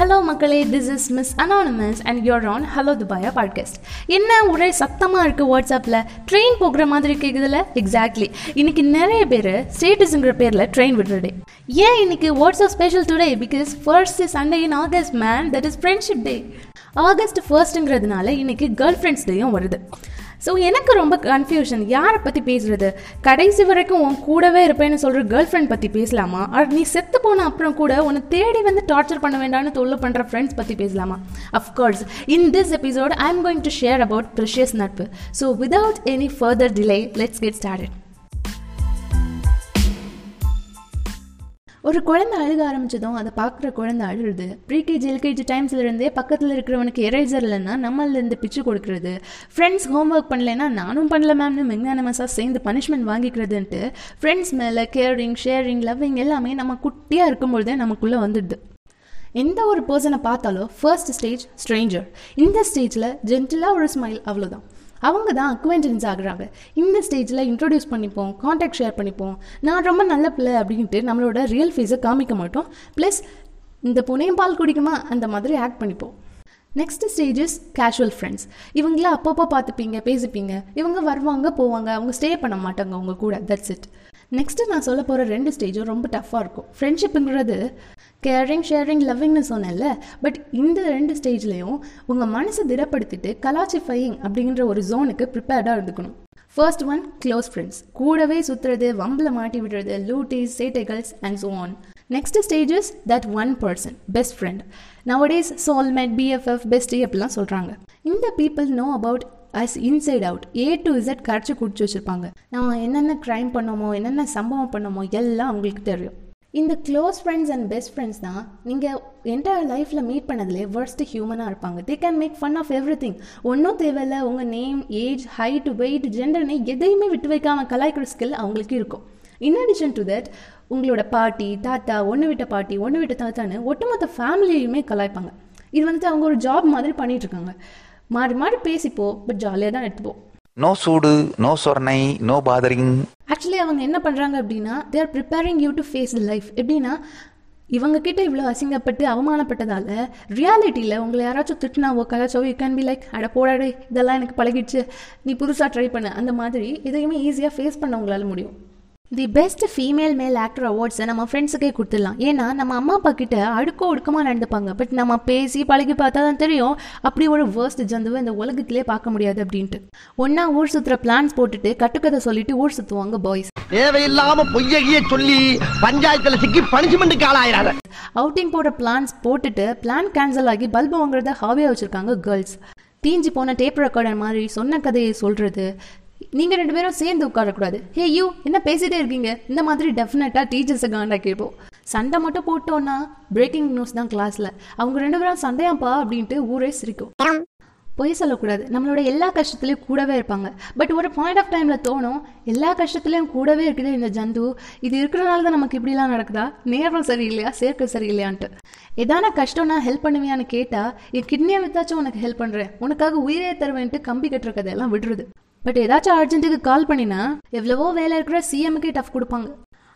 Hello மக்களே this is miss anonymous and you're on hello துபாயா podcast என்ன ஒரே சத்தமாக இருக்குது வாட்ஸ்அப்பில் ட்ரெயின் போகிற மாதிரி கேட்குதுல எக்ஸாக்ட்லி இன்னைக்கு நிறைய பேர் ஸ்டேட்டஸுங்கிற பேரில் ட்ரெயின் விடுறதே. ஏன் இன்னைக்கு what's up special today because first Sunday in August man that is friendship day August ஃபர்ஸ்ட்டுங்கிறதுனால இன்னைக்கு கேர்ள் ஃப்ரெண்ட்ஸ் டேயும் வருது. ஸோ எனக்கு ரொம்ப கன்ஃபியூஷன் யாரை பற்றி பேசுறது? கடைசி வரைக்கும் உன் கூடவே இருப்பேன்னு சொல்கிற கேர்ள் ஃப்ரெண்ட் பற்றி பேசலாமா? அது நீ செத்து போன அப்புறம் கூட உன்னை தேடி வந்து டார்ச்சர் பண்ண வேண்டாம்னு தொல்லை பண்ணுற ஃப்ரெண்ட்ஸ் பற்றி பேசலாமா? Of course in this episode I am going to share about precious நட்பு. So without any further delay let's get started ஒரு குழந்தை அழுக ஆரம்பிச்சதும் அதை பார்க்குற குழந்தை அழுகுது. ப்ரீகேஜி எல்கேஜி டைம்ஸ்ல இருந்தே பக்கத்தில் இருக்கிறவனுக்கு எரேசர் இல்லைன்னா நம்மளிருந்து பிச்சு கொடுக்குறது. ஃப்ரெண்ட்ஸ் ஹோம்ஒர்க் பண்ணலைன்னா நானும் பண்ணல மேம்னு மெக்னானமஸாக சேர்ந்து பனிஷ்மெண்ட் வாங்கிக்கிறதுன்ட்டு ஃப்ரெண்ட்ஸ் மேலே கேரிங் ஷேரிங் லவ்விங் எல்லாமே நம்ம குட்டியாக இருக்கும்பொழுதே நமக்குள்ளே வந்துடுது. எந்த ஒரு பர்சனை பார்த்தாலும் ஃபர்ஸ்ட் ஸ்டேஜ் ஸ்ட்ரேஞ்சர் இந்த ஸ்டேஜில் ஜென்டிலாக ஒரு ஸ்மைல் அவ்வளோதான் அவங்க தான் அக்வெண்டன்ஸ் ஆகுறாங்க. இந்த ஸ்டேஜில் இன்ட்ரொடியூஸ் பண்ணிப்போம் காண்டாக்ட் ஷேர் பண்ணிப்போம். நான் ரொம்ப நல்ல பிள்ளை அப்படின்ட்டு நம்மளோட ரியல் ஃபேஸை காமிக்க மாட்டோம். ப்ளஸ் இந்த புனையும் பால் குடிக்குமா அந்த மாதிரி ஆக்ட் பண்ணிப்போம். நெக்ஸ்ட் ஸ்டேஜஸ் கேஷுவல் ஃப்ரெண்ட்ஸ் இவங்கள அப்பப்போ பார்த்துப்பீங்க பேசிப்பீங்க. இவங்க வருவாங்க போவாங்க. அவங்க ஸ்டே பண்ண மாட்டாங்க அவங்க கூட. தட்ஸ் இட் நெக்ஸ்ட்டு நான் சொல்ல போகிற ரெண்டு ஸ்டேஜும் ரொம்ப டஃப்பாக இருக்கும். ஃப்ரெண்ட்ஷிப்புங்கிறது கேரிங் ஷேரிங் லவ்விங்னு சொன்னேன்ல. பட் இந்த ரெண்டு ஸ்டேஜ்லேயும் உங்கள் மனசை திடப்படுத்திட்டு கலாச்சிஃபையிங் அப்படிங்கிற ஒரு ஜோனுக்கு ப்ரிப்பேர்டாக இருந்துக்கணும். ஃபர்ஸ்ட் ஒன் க்ளோஸ் ஃப்ரெண்ட்ஸ் கூடவே சுற்றுறது வம்பில் மாட்டி விடுறது லூட்டிஸ் சேட்டைகள்ஸ் and so on next stages that one person best friend nowadays soulmate BFF bestie அப்படிலாம் சொல்கிறாங்க இந்த people know about us inside out A to Z கரைச்சி குடிச்சு வச்சுருப்பாங்க. நம்ம என்னென்ன க்ரைம் பண்ணோமோ என்னென்ன சம்பவம் பண்ணோமோ எல்லாம் அவங்களுக்கு தெரியும். இந்த close friends and best friends தான் நீங்கள் என்டையர் லைஃப்பில் மீட் பண்ணதுலே வேர்ஸ்ட் ஹியூமனாக இருப்பாங்க. They can make fun of everything ஒன்றும் தேவையில்ல உங்கள் நேம் ஏஜ் ஹைட் வெயிட் ஜெண்டர்னு எதையுமே விட்டு வைக்காமல் கலாய்க்கிற ஸ்கில் அவங்களுக்கு இருக்கும். இன் அடிஷன் டு தட் உங்களோட பாட்டி தாத்தா ஒன்று விட்ட பாட்டி ஒன்று விட்ட தாத்தான்னு ஒட்டுமொத்த ஃபேமிலியுமே கலாய்ப்பாங்க. இது வந்துட்டு அவங்க ஒரு ஜாப் மாதிரி பண்ணிகிட்ருக்காங்க மாறி மாறி பேசிப்போ பட் ஜாலியாக தான் எடுத்துப்போம். நோ சூடு நோ சொர்ணை நோ பாதரிங். ஆக்சுவலி அவங்க என்ன பண்ணுறாங்க அப்படின்னா they're preparing you to face life எப்படின்னா இவங்க கிட்ட இவ்வளோ அசிங்கப்பட்டு அவமானப்பட்டதால ரியாலிட்டியில் உங்களை யாராச்சும் திட்டினாவோ கலாச்சோ யூ கேன் பி லைக் அட போடாடே இதெல்லாம் எனக்கு பழகிடுச்சு. நீ புதுசாக ட்ரை பண்ண. அந்த மாதிரி இதையுமே ஈஸியாக ஃபேஸ் பண்ண உங்களால் முடியும். The best female male actor அவார்ட்ஸை நம்ம ஃப்ரெண்ட்ஸுக்கே கொடுத்துடலாம். ஏன்னா நம்ம அம்மா அப்பா கிட்ட அடுக்கோ ஒடுக்கமாக நடந்துப்பாங்க. பட் நம்ம பேசி பழகி பார்த்தா தான் தெரியும். அப்படி ஒரு வேர்ஸ்ட் ஜந்துவை இந்த உலகத்திலே பார்க்க முடியாது அப்படின்ட்டு. ஒன்றா ஊர் சுற்றுற பிளான்ஸ் போட்டுட்டு கட்டுக்கதை சொல்லிட்டு ஊர் சுற்றுவாங்க பாய்ஸ் தேவையில்லாம பொய்யகிய சொல்லி பஞ்சாயத்துல சிக்கி பனிஷ்மெண்ட்டுக்கு ஆளாயிராத. அவுட்டிங் போடுற பிளான்ஸ் போட்டுட்டு பிளான் கேன்சல் ஆகி பல்பு வாங்குறத ஹாபியாக வச்சுருக்காங்க கேர்ள்ஸ் தீஞ்சு போன டேப் ரெக்கார்டர் மாதிரி சொன்ன கதையை சொல்கிறது நீங்கள் ரெண்டு பேரும் சேர்ந்து உட்காரக்கூடாது. ஹே யூ என்ன பேசிட்டே இருக்கீங்க? இந்த மாதிரி டெஃபினட்டாக டீச்சர்ஸை காண்டா கேட்போம். சண்டை மட்டும் போட்டோன்னா பிரேக்கிங் நியூஸ் தான் கிளாஸில் அவங்க ரெண்டு பேரும் சண்டையாப்பா அப்படின்ட்டு ஊரே சிரிக்கும். பொய் சொல்லக்கூடாது. நம்மளோட எல்லா கஷ்டத்துலையும் கூடவே இருப்பாங்க. பட் ஒரு பாயிண்ட் ஆஃப் டைமில் தோணும் எல்லா கஷ்டத்துலையும் கூடவே இருக்குது இந்த ஜந்து. இது இருக்கிறனால தான் நமக்கு இப்படிலாம் நடக்குதா? நேரம் சரியில்லையா? சேர்க்கை சரியில்லையான்ட்டு. எதான கஷ்டம்னா ஹெல்ப் பண்ணுவியான்னு கேட்டால் என் கிட்னியை வித்தாச்சும் உனக்கு ஹெல்ப் பண்ணுறேன் உனக்காக உயிரே தருவேன்ட்டு கம்பி கட்டுற கதையெல்லாம் விடுறது. பட் ஏதாச்சும் அர்ஜென்ட்டுக்கு கால் பண்ணினா எவ்வளவோ வேலை இருக்கிற சிஎம்முக்கே டஃப் கொடுப்பாங்க.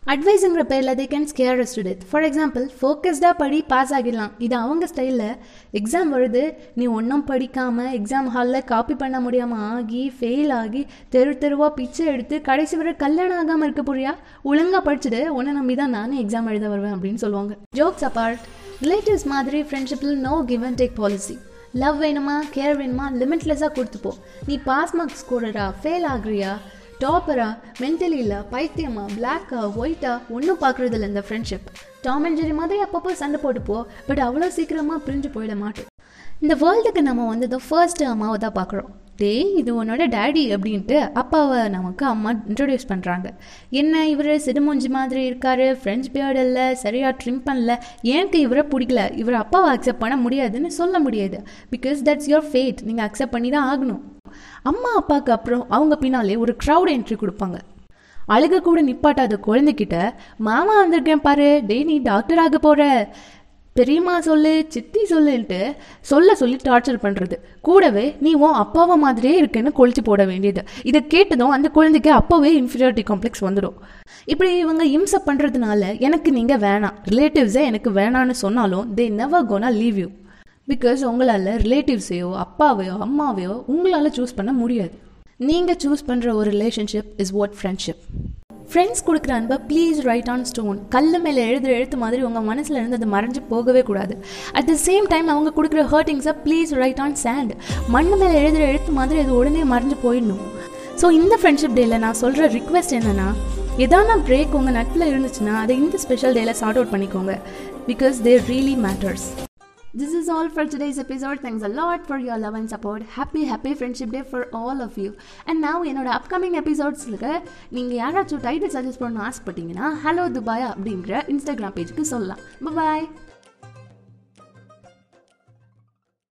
அட்வைஸுங்கிற பேரில் they can scare student for example ஃபோக்கஸ்டாக படி பாஸ் ஆகிடலாம். இது அவங்க ஸ்டைலில் எக்ஸாம் வருது நீ ஒன்றும் படிக்காமல் எக்ஸாம் ஹாலில் காப்பி பண்ண முடியாமல் ஆகி ஃபெயில் ஆகி தெரு தெருவாக பிச்சை எடுத்து கடைசி வரை கல்யாணம் ஆகாமல் இருக்க போறியா? ஒழுங்காக படிச்சுட்டு உன்னை நம்பி தான் நானே எக்ஸாம் எழுத வருவேன் அப்படின்னு சொல்லுவாங்க. ஜோக்ஸ் அப்பார்ட் ரிலேட்டிவ்ஸ் மாதிரி ஃப்ரெண்ட்ஷிப்பில் no give and take policy love வேணுமா கேர் வேணுமா லிமிட்லெஸ்ஸாக கொடுத்துப்போ. நீ பாஸ் மார்க்ஸ் ஸ்கோரரா ஃபெயில் ஆகுறியா டாப்பரா மென்டலி இல்லை பைத்தியமா பிளாக்கா ஒயிட்டா ஒன்றும் பார்க்குறது இல்லை இந்த ஃப்ரெண்ட்ஷிப் டாம் அண்ட் ஜெரி மாதிரி அப்பப்போ சண்டை போட்டுப்போ பட் அவ்வளோ சீக்கிரமாக பிரிஞ்சு போயிட மாட்டோம். இந்த வேர்ல்டுக்கு நம்ம வந்தது ஃபர்ஸ்ட் அம்மாவை தான் பார்க்குறோம். டே இது உன்னோட டேடி அப்படின்ட்டு அப்பாவை நமக்கு அம்மா இன்ட்ரடியூஸ் பண்ணுறாங்க என்ன இவர் சிடுமூஞ்சி மாதிரி இருக்காரு ஃப்ரெஞ்ச் பியர்டு இல்லை சரியாக ட்ரிம் பண்ணல எனக்கு இவரை பிடிக்கல? இவர் அப்பாவை அக்செப்ட் பண்ண முடியாதுன்னு சொல்ல முடியாது. பிகாஸ் தட்ஸ் யுவர் ஃபேட் நீங்கள் அக்செப்ட் பண்ணி தான் ஆகணும். அம்மா அப்பாவுக்கு அப்புறம் அவங்க பின்னாலே ஒரு க்ரௌட் என்ட்ரி கொடுப்பாங்க. அழுக கூட நிப்பாட்டாத குழந்தைகிட்ட மாமா வந்திருக்கேன் பாரு டே நீ டாக்டர் ஆக போகிற பெரியம்மா சொல்லு சித்தி சொல்லுன்ட்டு சொல்ல சொல்லி டார்ச்சர் பண்ணுறது கூடவே நீ உன் அப்பாவை மாதிரியே இருக்குன்னு கொளிச்சு போட வேண்டியது. இதை கேட்டதும் அந்த குழந்தைக்கு அப்போவே இன்ஃபீரியாரிட்டி காம்ப்ளெக்ஸ் வந்துடும் இப்படி இவங்க இம்சை பண்ணுறதுனால எனக்கு நீங்கள் வேணாம். ரிலேட்டிவ்ஸே எனக்கு வேணான்னு சொன்னாலும் they never gonna leave you because உங்களால் ரிலேட்டிவ்ஸையோ அப்பாவையோ அம்மாவையோ உங்களால் சூஸ் பண்ண முடியாது. நீங்கள் சூஸ் பண்ணுற ஒரு relationship is what friendship friends கொடுக்குற அன்பை ப்ளீஸ் ரைட் ஆன் ஸ்டோன் கல் மேலே எழுதுகிற எழுத்து மாதிரி உங்கள் மனசில் இருந்து அது மறைஞ்சு போகவே கூடாது. அட் த சேம் டைம் அவங்க கொடுக்குற ஹர்ட்டிங்ஸை ப்ளீஸ் ரைட் ஆன் சேண்ட் மண் மேலே எழுதுகிற எழுத்து மாதிரி அது உடனே மறைஞ்சு போயிடணும். ஸோ இந்த ஃப்ரெண்ட்ஷிப் டேயில் நான் சொல்கிற ரிக்வெஸ்ட் என்னென்னா எதான பிரேக் உங்கள் நட்பில் இருந்துச்சுன்னா அதை இந்த ஸ்பெஷல் டேயில் சார்ட் அவுட் பண்ணிக்கோங்க. Because they really matters This is all for today's episode. Thanks a lot for your love and support. Happy, happy Friendship Day for all of you. And now என்னோட upcoming எபிசோட்ஸில் நீங்கள் யாராச்சும் title suggest பண்ணணும்னு ஆசைப்பட்டீங்கன்னா hello துபாயா அப்படிங்கிற Instagram பேஜுக்கு சொல்லலாம் பாய்